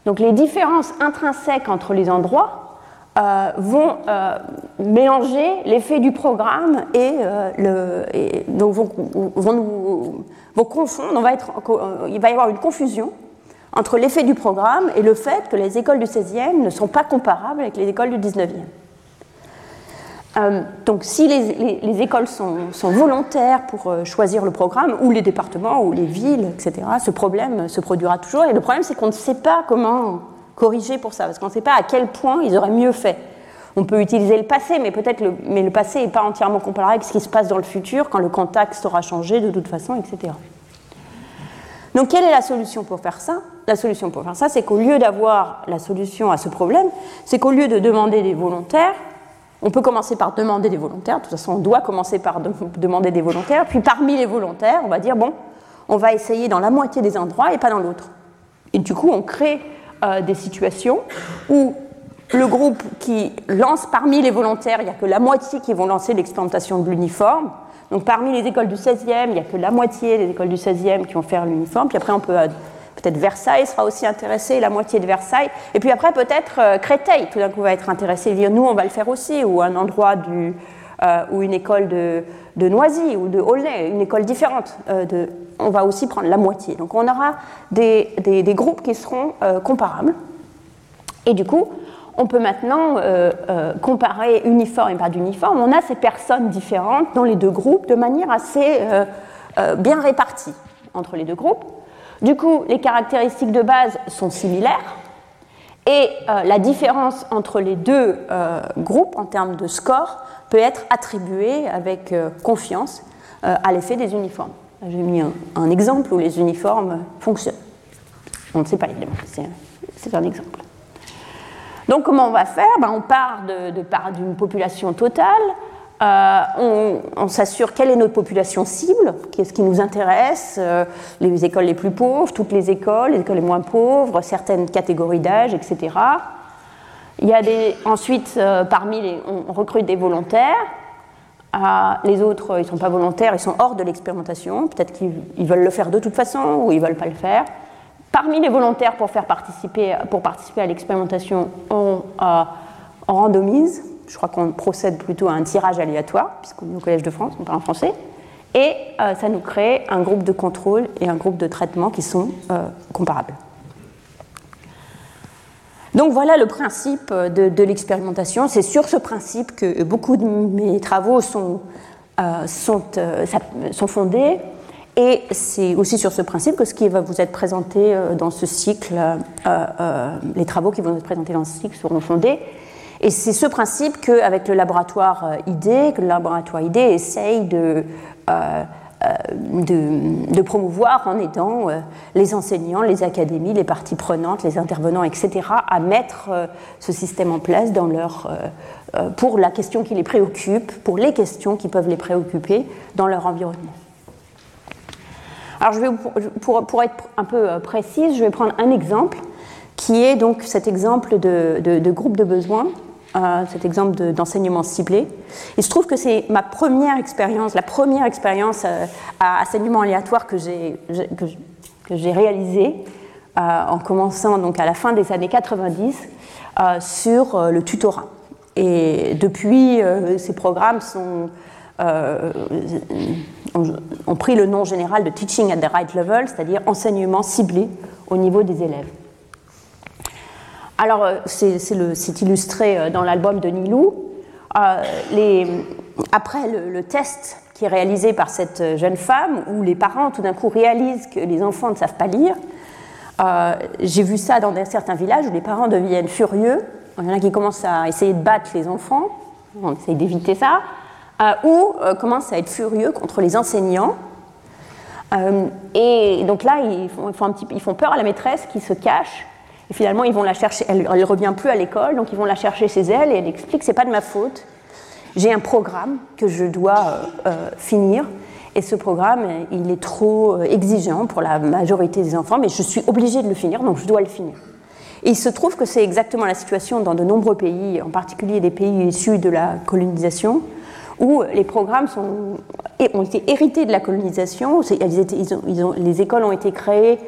S2: Donc les différences intrinsèques entre les endroits euh, vont euh, mélanger l'effet du programme et, euh, donc vont, vont, vont confondre. Il va y avoir une confusion entre l'effet du programme et le fait que les écoles du 16e ne sont pas comparables avec les écoles du 19e. Donc si les, les, écoles sont, volontaires pour choisir le programme, ou les départements, ou les villes, etc., ce problème se produira toujours. Et le problème, c'est qu'on ne sait pas comment corriger pour ça, parce qu'on ne sait pas à quel point ils auraient mieux fait. On peut utiliser le passé, mais peut-être le, mais le passé n'est pas entièrement comparable avec ce qui se passe dans le futur, quand le contexte aura changé de toute façon, etc. Donc quelle est la solution pour faire ça? La solution pour faire ça, c'est qu'au lieu d'avoir la solution à ce problème, c'est qu'au lieu de demander des volontaires, on peut commencer par demander des volontaires, de toute façon on doit commencer par demander des volontaires, puis parmi les volontaires, on va dire, bon, on va essayer dans la moitié des endroits et pas dans l'autre. Et du coup, on crée euh, des situations où le groupe qui lance parmi les volontaires, il n'y a que la moitié qui vont lancer l'expérimentation de l'uniforme. Donc parmi les écoles du 16e, il n'y a que la moitié des écoles du 16e qui vont faire l'uniforme. Puis après, on peut peut-être Versailles sera aussi intéressé, la moitié de Versailles. Et puis après, peut-être euh, Créteil, tout d'un coup, va être intéressé dire nous, on va le faire aussi, ou un endroit du, ou une école de, de Noisy ou de Aulnay, une école différente. de, on va aussi prendre la moitié. Donc on aura des, groupes qui seront euh, comparables. Et du coup, on peut maintenant euh, euh, comparer uniforme et pas d'uniforme. On a ces personnes différentes dans les deux groupes de manière assez bien répartie entre les deux groupes. Du coup, les caractéristiques de base sont similaires. Et la différence entre les deux groupes en termes de score peut être attribuée avec confiance à l'effet des uniformes. J'ai mis un, exemple où les uniformes fonctionnent. On ne sait pas évidemment, c'est un exemple. Donc comment on va faire? Ben, On part d'une population totale, euh, on, s'assure quelle est notre population cible, qu'est-ce qui nous intéresse, euh, les écoles les plus pauvres, toutes les écoles, les écoles les moins pauvres, certaines catégories d'âge, etc. Il y a ensuite, euh, parmi les, on recrute des volontaires, les autres, ils ne sont pas volontaires, ils sont hors de l'expérimentation. Peut-être qu'ils veulent le faire de toute façon ou ils ne veulent pas le faire. Parmi les volontaires pour, faire participer, pour participer à l'expérimentation, on, euh, randomise. Je crois qu'on procède plutôt à un tirage aléatoire, puisqu'on est au Collège de France, on parle en français. Et euh, ça nous crée un groupe de contrôle et un groupe de traitement qui sont euh, comparables. Donc voilà le principe de, l'expérimentation. C'est sur ce principe que beaucoup de mes travaux sont, euh, sont, euh, sont fondés. Et c'est aussi sur ce principe que ce qui va vous être présenté dans ce cycle, les travaux qui vont être présentés dans ce cycle seront fondés. Et c'est ce principe qu'avec le laboratoire ID, que le laboratoire ID essaye de euh, de, promouvoir en aidant euh, les enseignants, les académies, les parties prenantes, les intervenants, etc., à mettre euh, ce système en place dans leur, pour la question qui les préoccupe, pour les questions qui peuvent les préoccuper dans leur environnement. Alors, je vais, pour, pour, être un peu précise, je vais prendre un exemple qui est donc cet exemple de, groupe de besoins cet exemple d'enseignement ciblé. Il se trouve que c'est ma première expérience, la première expérience euh, à enseignement aléatoire que j'ai réalisée euh, en commençant donc à la fin des années 90 euh, sur le tutorat. Et depuis, ces programmes ont pris le nom général de Teaching at the Right Level, c'est-à-dire enseignement ciblé au niveau des élèves. Alors, euh, c'est illustré euh, dans l'album de Nilou. Euh, après le, test qui est réalisé par cette jeune femme, où les parents tout d'un coup réalisent que les enfants ne savent pas lire, j'ai vu ça dans certains villages où les parents deviennent furieux. Il y en a qui commencent à essayer de battre les enfants, on essaye d'éviter ça, ou commencent à être furieux contre les enseignants. et donc là, ils font, ils font peur à la maîtresse qui se cache et finalement, ils vont la chercher. Elle ne revient plus à l'école, donc ils vont la chercher chez elle et elle explique c'est pas de ma faute. J'ai un programme que je dois euh, euh, finir. Et ce programme, il est trop euh, exigeant pour la majorité des enfants, mais je suis obligée de le finir, donc je dois le finir. Et il se trouve que c'est exactement la situation dans de nombreux pays, en particulier des pays issus de la colonisation, où les programmes ont été hérités de la colonisation. les écoles ont été créées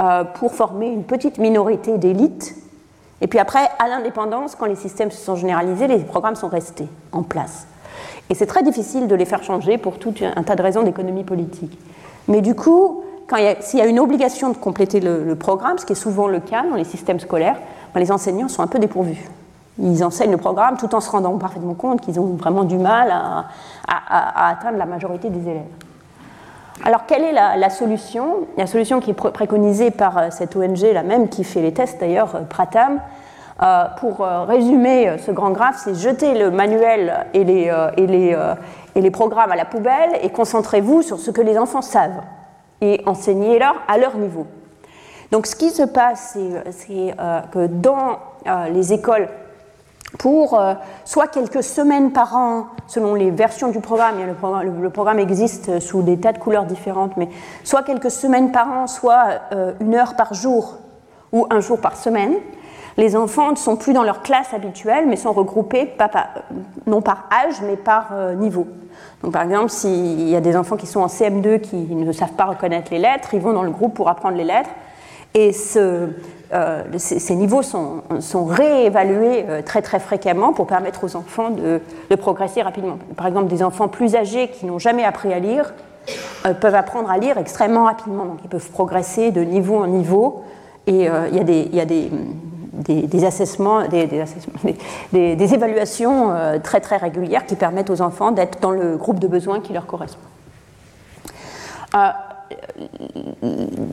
S2: euh, pour former une petite minorité d'élite. Et puis après, à l'indépendance, quand les systèmes se sont généralisés, les programmes sont restés en place. Et c'est très difficile de les faire changer pour tout un tas de raisons d'économie politique. Mais du coup, s'il y a une obligation de compléter le, programme, ce qui est souvent le cas dans les systèmes scolaires, ben, les enseignants sont un peu dépourvus. Ils enseignent le programme tout en se rendant parfaitement compte qu'ils ont vraiment du mal à atteindre la majorité des élèves. Alors, quelle est la, solution? La solution qui est préconisée par euh, cette ONG, la même qui fait les tests d'ailleurs, euh, Pratam, euh, pour résumer ce grand graphe, c'est jeter le manuel et les, et, les, et les, programmes à la poubelle et concentrez-vous sur ce que les enfants savent et enseignez-leur à leur niveau. Donc ce qui se passe, c'est que dans les écoles pour euh, soit quelques semaines par an, selon les versions du programme, le, programme, existe sous des tas de couleurs différentes, mais soit quelques semaines par an, soit euh, une heure par jour ou un jour par semaine. Les enfants ne sont plus dans leur classe habituelle, mais sont regroupés non par âge, mais par euh, niveau. Donc, par exemple, s'il y a des enfants qui sont en CM2 qui ne savent pas reconnaître les lettres, ils vont dans le groupe pour apprendre les lettres. Et ce, euh, ces, niveaux sont, réévalués euh, très très fréquemment pour permettre aux enfants de, progresser rapidement. Par exemple, des enfants plus âgés qui n'ont jamais appris à lire euh, peuvent apprendre à lire extrêmement rapidement. Donc ils peuvent progresser de niveau en niveau. Et il y a des, y a des, des, évaluations très très régulières qui permettent aux enfants d'être dans le groupe de besoins qui leur correspond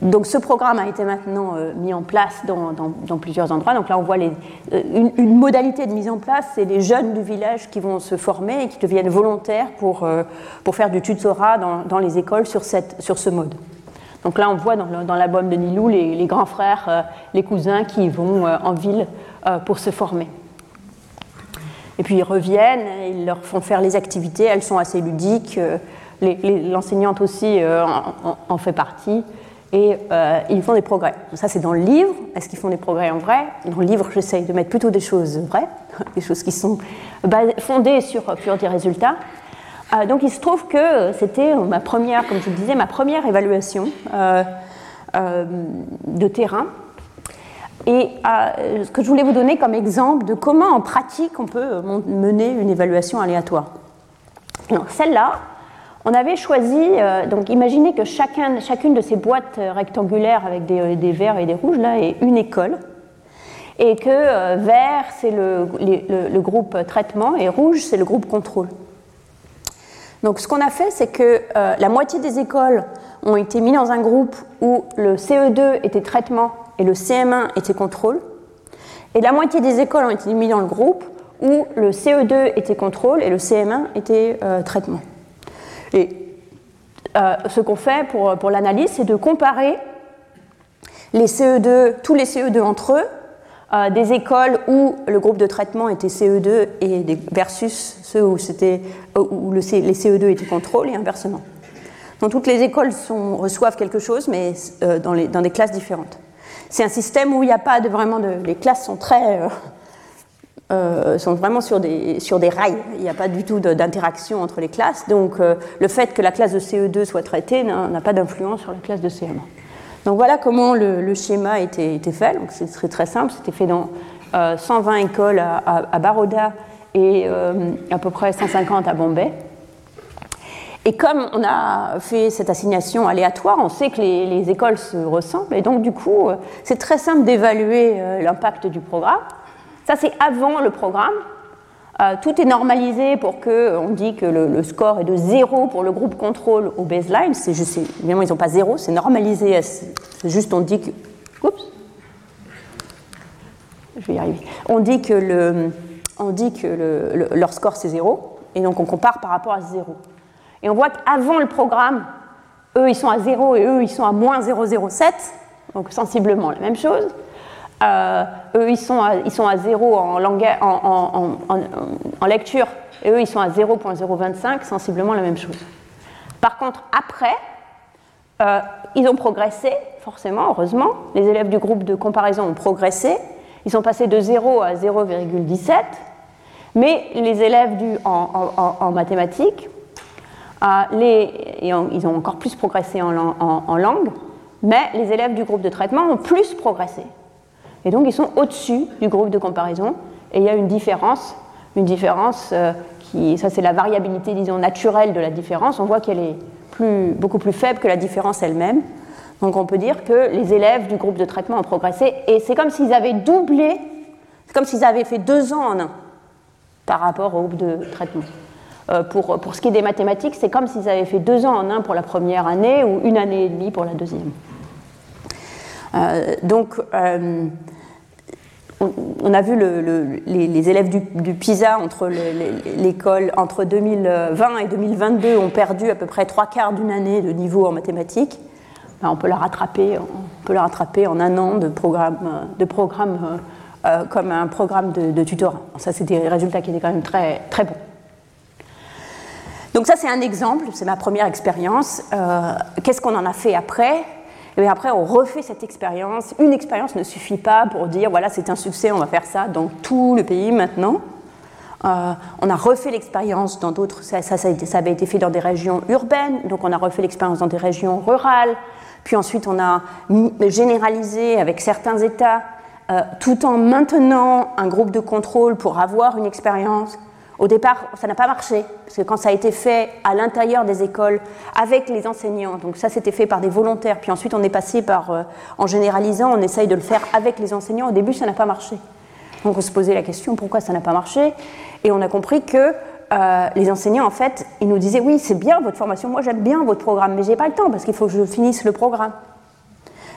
S2: donc ce programme a été maintenant euh, mis en place dans, plusieurs endroits. Donc là, on voit euh, une, modalité de mise en place, c'est les jeunes du village qui vont se former et qui deviennent volontaires pour, euh, faire du tutorat dans, les écoles sur ce mode. Donc là, on voit dans, l'album de Nilou les, grands frères, les cousins qui vont en ville pour se former. Et puis ils reviennent, ils leur font faire les activités, elles sont assez ludiques l'enseignante aussi euh, en, fait partie, et euh, ils font des progrès. Ça, c'est dans le livre. Est-ce qu'ils font des progrès en vrai? Dans le livre, j'essaye de mettre plutôt des choses vraies, des choses qui sont fondées sur, des résultats. Euh, donc, il se trouve que c'était ma première, comme je le disais, ma première évaluation de terrain. Et ce que je voulais vous donner comme exemple de comment en pratique on peut mener une évaluation aléatoire. Alors, celle-là, on avait choisi, euh, donc imaginez que chacun, chacune de ces boîtes rectangulaires avec des, des, verts et des rouges là est une école, et que euh, vert c'est le, le, groupe traitement et rouge c'est le groupe contrôle. Donc ce qu'on a fait, c'est que la moitié des écoles ont été mises dans un groupe où le CE2 était traitement et le CM1 était contrôle. Et la moitié des écoles ont été mises dans le groupe où le CE2 était contrôle et le CM1 était traitement. Et ce qu'on fait pour, pour l'analyse, c'est de comparer CE2, tous les CE2 entre eux, euh, des écoles où le groupe de traitement était CE2 et versus ceux où, euh, où le les CE2 étaient contrôle et inversement. Donc toutes les écoles reçoivent quelque chose, mais euh, dans, des classes différentes. C'est un système où il n'y a pas vraiment de... Les classes sont très... sont vraiment sur des, sur des rails. Il n'y a pas du tout d'interaction entre les classes. Donc le fait que la classe de CE2 soit traitée n'a pas d'influence sur la classe de CM1. Donc voilà comment le, schéma a été, fait. C'est très, simple. C'était fait dans 120 euh, écoles à, Baroda et euh, à peu près 150 à Bombay. Et comme on a fait cette assignation aléatoire, on sait que les, les écoles se ressemblent. Et donc du coup, euh, c'est très simple d'évaluer l'impact du programme. Ça, c'est avant le programme. Euh, tout est normalisé pour que on dit que le, score est de 0 pour le groupe contrôle au baseline. C'est évidemment, ils n'ont pas 0, c'est normalisé. C'est juste, on dit que. Oups. Je vais y arriver. On dit que, le, on dit que le, leur score c'est 0, et donc on compare par rapport à 0. Et on voit qu'avant le programme, eux ils sont à 0 et eux ils sont à moins 0,07, donc sensiblement la même chose. Euh, eux, ils sont, à, ils sont à 0 en, en, lecture, et eux, ils sont à 0.025, sensiblement la même chose. Par contre, après, euh, ils ont progressé, forcément, heureusement. Les élèves du groupe de comparaison ont progressé. Ils sont passés de 0 à 0,17. Mais les élèves du, en, mathématiques, euh, les, ils ont encore plus progressé en langue, mais les élèves du groupe de traitement ont plus progressé. Et donc ils sont au-dessus du groupe de comparaison. Et il y a une différence, une différence euh, qui, ça c'est la variabilité, disons, naturelle de la différence. On voit qu'elle est beaucoup plus faible que la différence elle-même. Donc on peut dire que les élèves du groupe de traitement ont progressé. Et c'est comme s'ils avaient doublé, c'est comme s'ils avaient fait deux ans en un par rapport au groupe de traitement. Euh, pour, pour, ce qui est des mathématiques, c'est comme s'ils avaient fait deux ans en un pour la première année ou une année et demie pour la deuxième. Euh, donc, on, a vu les, élèves du, PISA entre l'école entre 2020 et 2022 ont perdu à peu près trois quarts d'une année de niveau en mathématiques. Ben, on peut la rattraper, en un an de programme, de programme euh, euh, comme un programme de, tutorat. Ça, c'est des résultats qui étaient quand même très, très bons. Donc ça, c'est un exemple, c'est ma première expérience. Euh, qu'est-ce qu'on en a fait après? Et après, on refait cette expérience. Une expérience ne suffit pas pour dire voilà, c'est un succès, on va faire ça dans tout le pays maintenant. Euh, on a refait l'expérience dans d'autres, ça, avait été fait dans des régions urbaines, donc on a refait l'expérience dans des régions rurales, puis ensuite on a généralisé avec certains États, euh, tout en maintenant un groupe de contrôle pour avoir une expérience au départ, ça n'a pas marché, parce que quand ça a été fait à l'intérieur des écoles, avec les enseignants, donc ça c'était fait par des volontaires, puis ensuite on est passé par, euh, en généralisant, on essaye de le faire avec les enseignants, au début ça n'a pas marché. Donc on se posait la question pourquoi ça n'a pas marché, et on a compris que euh, les enseignants, en fait, ils nous disaient oui, c'est bien votre formation, moi j'aime bien votre programme, mais j'ai pas le temps parce qu'il faut que je finisse le programme.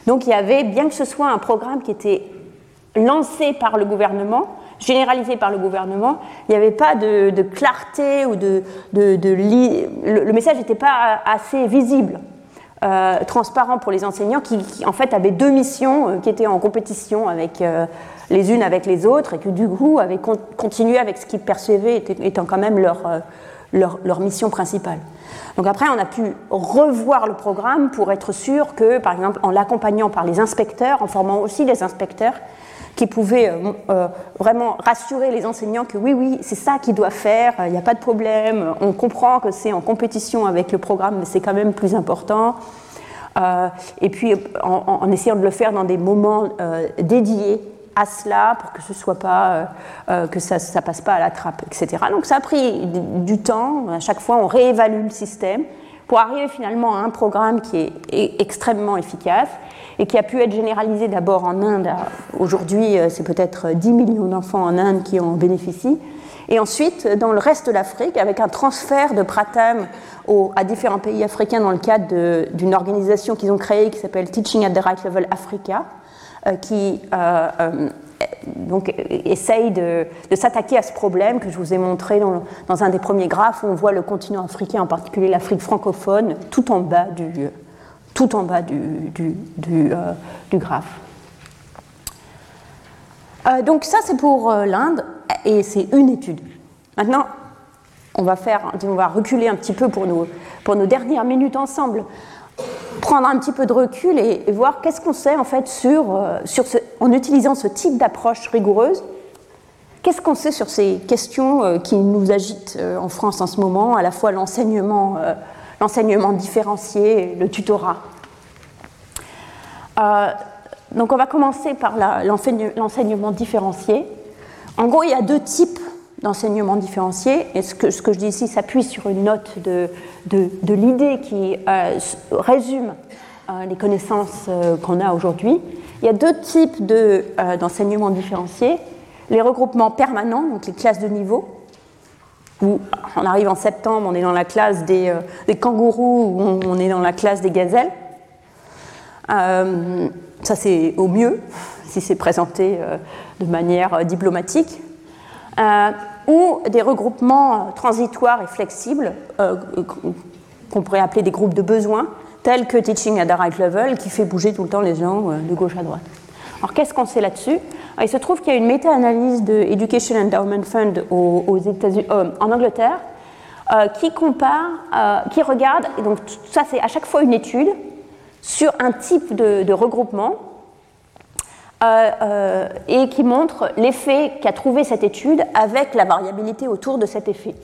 S2: Donc il y avait, bien que ce soit un programme qui était lancé par le gouvernement, généralisé par le gouvernement, il n'y avait pas de, clarté ou de, le, message n'était pas assez visible. Euh, transparent pour les enseignants qui, en fait avaient deux missions euh, qui étaient en compétition avec euh, les unes avec les autres et que du coup avaient continué avec ce qu'ils percevaient étant quand même leur, leur, mission principale. Donc après on a pu revoir le programme pour être sûr que par exemple en l'accompagnant par les inspecteurs, en formant aussi les inspecteurs, qui pouvait euh, euh, vraiment rassurer les enseignants que oui, oui, c'est ça qu'ils doivent faire, il n'y a pas de problème, on comprend que c'est en compétition avec le programme, mais c'est quand même plus important. Euh, et puis en, essayant de le faire dans des moments dédiés à cela pour que ce soit pas que ça, ne passe pas à la trappe, etc. Donc ça a pris du temps. À chaque fois, on réévalue le système pour arriver finalement à un programme qui est extrêmement efficace et qui a pu être généralisé d'abord en Inde. Aujourd'hui, euh, c'est peut-être 10 millions d'enfants en Inde qui en bénéficient. Et ensuite, dans le reste de l'Afrique, avec un transfert de Pratam à différents pays africains dans le cadre d'une organisation qu'ils ont créée qui s'appelle Teaching at the Right Level Africa, euh, qui euh, euh, donc, essaye de, s'attaquer à ce problème que je vous ai montré dans, dans, un des premiers graphes où on voit le continent africain, en particulier l'Afrique francophone, tout en bas du, tout en bas du, du, du, du graphe. donc ça c'est pour l'Inde et c'est une étude. Maintenant, on va, faire, on va reculer un petit peu pour nos, pour nos dernières minutes ensemble, prendre un petit peu de recul et, voir qu'est-ce qu'on sait en fait sur, euh, sur ce, en utilisant ce type d'approche rigoureuse. Qu'est-ce qu'on sait sur ces questions euh, qui nous agitent euh, en France en ce moment, à la fois l'enseignement, l'enseignement différencié le tutorat Donc on va commencer par l'enseignement différencié. En gros, il y a deux types d'enseignement différencié. Et ce que, je dis ici s'appuie sur une note de, l'idée qui euh, résume euh, les connaissances euh, qu'on a aujourd'hui. Il y a deux types d'enseignement différencié. Les regroupements permanents, donc les classes de niveau, où on arrive en septembre, on est dans la classe des, des kangourous ou on, est dans la classe des gazelles. ça, c'est au mieux, si c'est présenté de manière diplomatique. Euh, ou des regroupements transitoires et flexibles euh, qu'on pourrait appeler des groupes de besoins, tels que Teaching at the Right Level, qui fait bouger tout le temps les gens euh, de gauche à droite. Alors qu'est-ce qu'on sait là-dessus? Il se trouve qu'il y a une méta-analyse de Education Endowment Fund aux, États-Unis, en Angleterre qui compare, qui regarde, et donc ça c'est à chaque fois une étude sur un type de, regroupement euh, euh, et qui montre l'effet qu'a trouvé cette étude avec la variabilité autour de cet effet.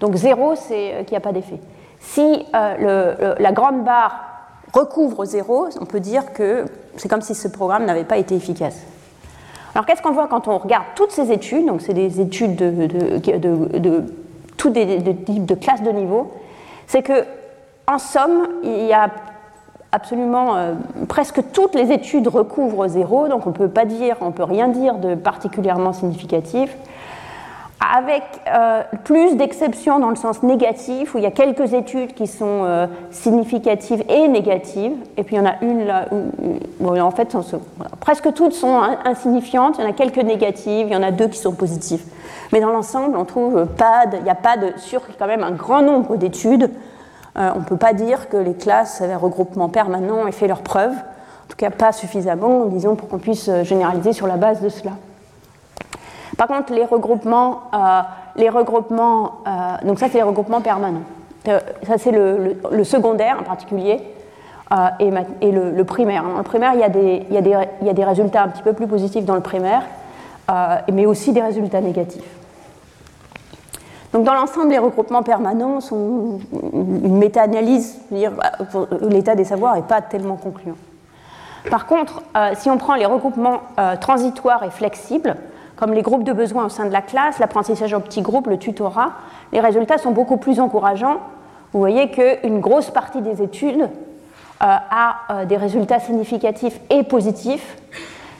S2: Donc zéro, c'est euh, qu'il n'y a pas d'effet. Si la grande barre recouvre zéro, on peut dire que c'est comme si ce programme n'avait pas été efficace. Alors qu'est-ce qu'on voit quand on regarde toutes ces études? Donc c'est des études de, de, de, tous des, types de classes de niveau. C'est que en somme, il y a absolument euh, presque toutes les études recouvrent zéro, donc on ne peut pas dire, on peut rien dire de particulièrement significatif, avec euh, plus d'exceptions dans le sens négatif, où il y a quelques études qui sont euh, significatives et négatives, et puis il y en a une là où, en fait, presque toutes sont insignifiantes, il y en a quelques négatives, il y en a deux qui sont positives. Mais dans l'ensemble, on trouve pas, il n'y a pas de, sur quand même un grand nombre d'études euh, on ne peut pas dire que les classes avaient regroupement permanent aient fait leurs preuves, en tout cas pas suffisamment, disons, pour qu'on puisse généraliser sur la base de cela. Par contre, les regroupements, euh, les regroupements donc ça c'est les regroupements permanents. ça c'est le, secondaire en particulier et, le, primaire. Dans le primaire, il y, a des, résultats un petit peu plus positifs dans le primaire, mais aussi des résultats négatifs. Donc dans l'ensemble, les regroupements permanents sont une méta-analyse, l'état des savoirs n'est pas tellement concluant. Par contre, euh, si on prend les regroupements euh, transitoires et flexibles, comme les groupes de besoins au sein de la classe, l'apprentissage en petits groupes, le tutorat, les résultats sont beaucoup plus encourageants. Vous voyez qu'une grosse partie des études euh, a des résultats significatifs et positifs.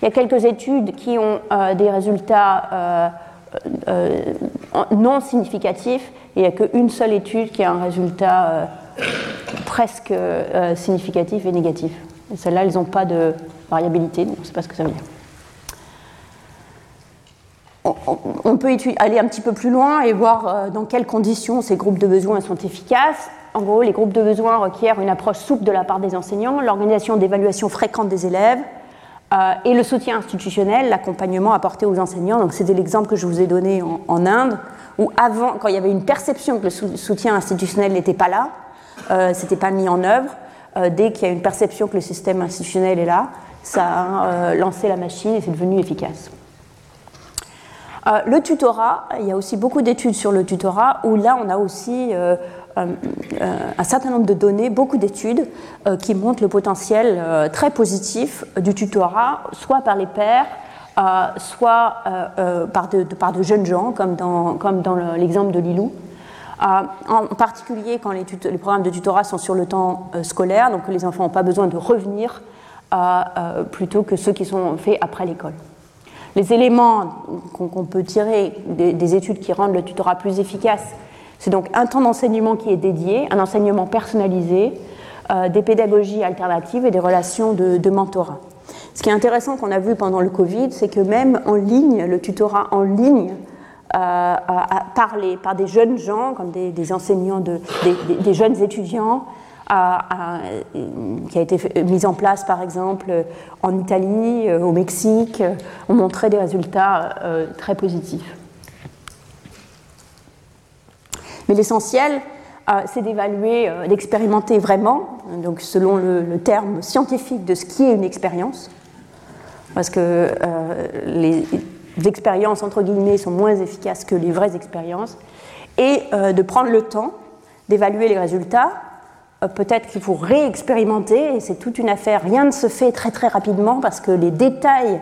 S2: Il y a quelques études qui ont des résultats euh, non significatif et il n'y a qu'une seule étude qui a un résultat euh, presque euh, significatif et négatif. Celles-là, elles n'ont pas de variabilité, donc on ne sait pas ce que ça veut dire. On, peut aller un petit peu plus loin et voir dans quelles conditions ces groupes de besoins sont efficaces. En gros, les groupes de besoins requièrent une approche souple de la part des enseignants, l'organisation d'évaluation fréquente des élèves, euh, et le soutien institutionnel, l'accompagnement apporté aux enseignants. Donc c'était l'exemple que je vous ai donné en, Inde, où avant, quand il y avait une perception que le soutien institutionnel n'était pas là, euh, c'était pas mis en œuvre. Euh, dès qu'il y a une perception que le système institutionnel est là, ça a euh, lancé la machine et c'est devenu efficace. Le tutorat, il y a aussi beaucoup d'études sur le tutorat, où là on a aussi euh, un certain nombre de données, beaucoup d'études euh, qui montrent le potentiel euh, très positif du tutorat, soit par les pairs, soit par, de, jeunes gens, comme dans, comme dans l'exemple de Lilou. en particulier quand les, les, programmes de tutorat sont sur le temps scolaire, donc les enfants n'ont pas besoin de revenir plutôt que ceux qui sont faits après l'école. Les éléments qu'on peut tirer des, études qui rendent le tutorat plus efficace, c'est donc un temps d'enseignement qui est dédié, un enseignement personnalisé, euh, des pédagogies alternatives et des relations de, mentorat. Ce qui est intéressant qu'on a vu pendant le Covid, c'est que même en ligne, le tutorat en ligne, euh, par, par, des jeunes gens, comme des, enseignants, de, des, jeunes étudiants, qui a été mise en place par exemple en Italie, euh, au Mexique, euh, ont montré des résultats euh, très positifs. Mais l'essentiel, c'est d'évaluer, d'expérimenter vraiment, donc selon le, terme scientifique de ce qui est une expérience, parce que les expériences entre guillemets sont moins efficaces que les vraies expériences, et de prendre le temps d'évaluer les résultats euh, peut-être qu'il faut réexpérimenter, et c'est toute une affaire. Rien ne se fait très très rapidement parce que les détails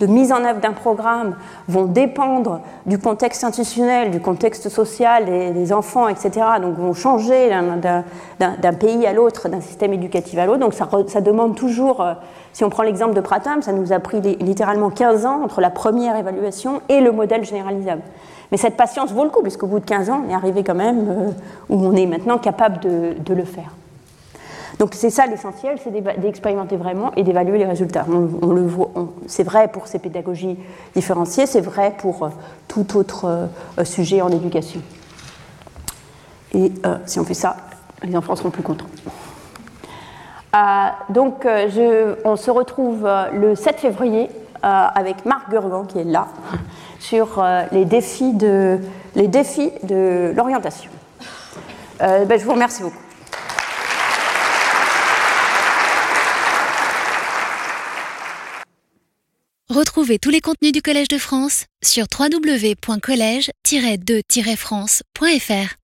S2: de mise en œuvre d'un programme vont dépendre du contexte institutionnel, du contexte social des, enfants, etc. Donc vont changer d'un pays à l'autre, d'un système éducatif à l'autre. Donc ça, ça, demande toujours, euh, si on prend l'exemple de Pratam, ça nous a pris littéralement 15 ans entre la première évaluation et le modèle généralisable. Mais cette patience vaut le coup, puisqu'au bout de 15 ans, on est arrivé quand même euh, où on est maintenant capable de, le faire. Donc c'est ça l'essentiel, c'est d'expérimenter vraiment et d'évaluer les résultats. C'est vrai pour ces pédagogies différenciées, c'est vrai pour euh, tout autre euh, sujet en éducation. Et si on fait ça, les enfants seront plus contents. donc on se retrouve le 7 février avec Marc Gurgan qui est là sur euh, les défis de, les défis de l'orientation. Euh, ben, je vous remercie beaucoup.
S1: Retrouvez tous les contenus du Collège de France sur www.colège-2-france.fr.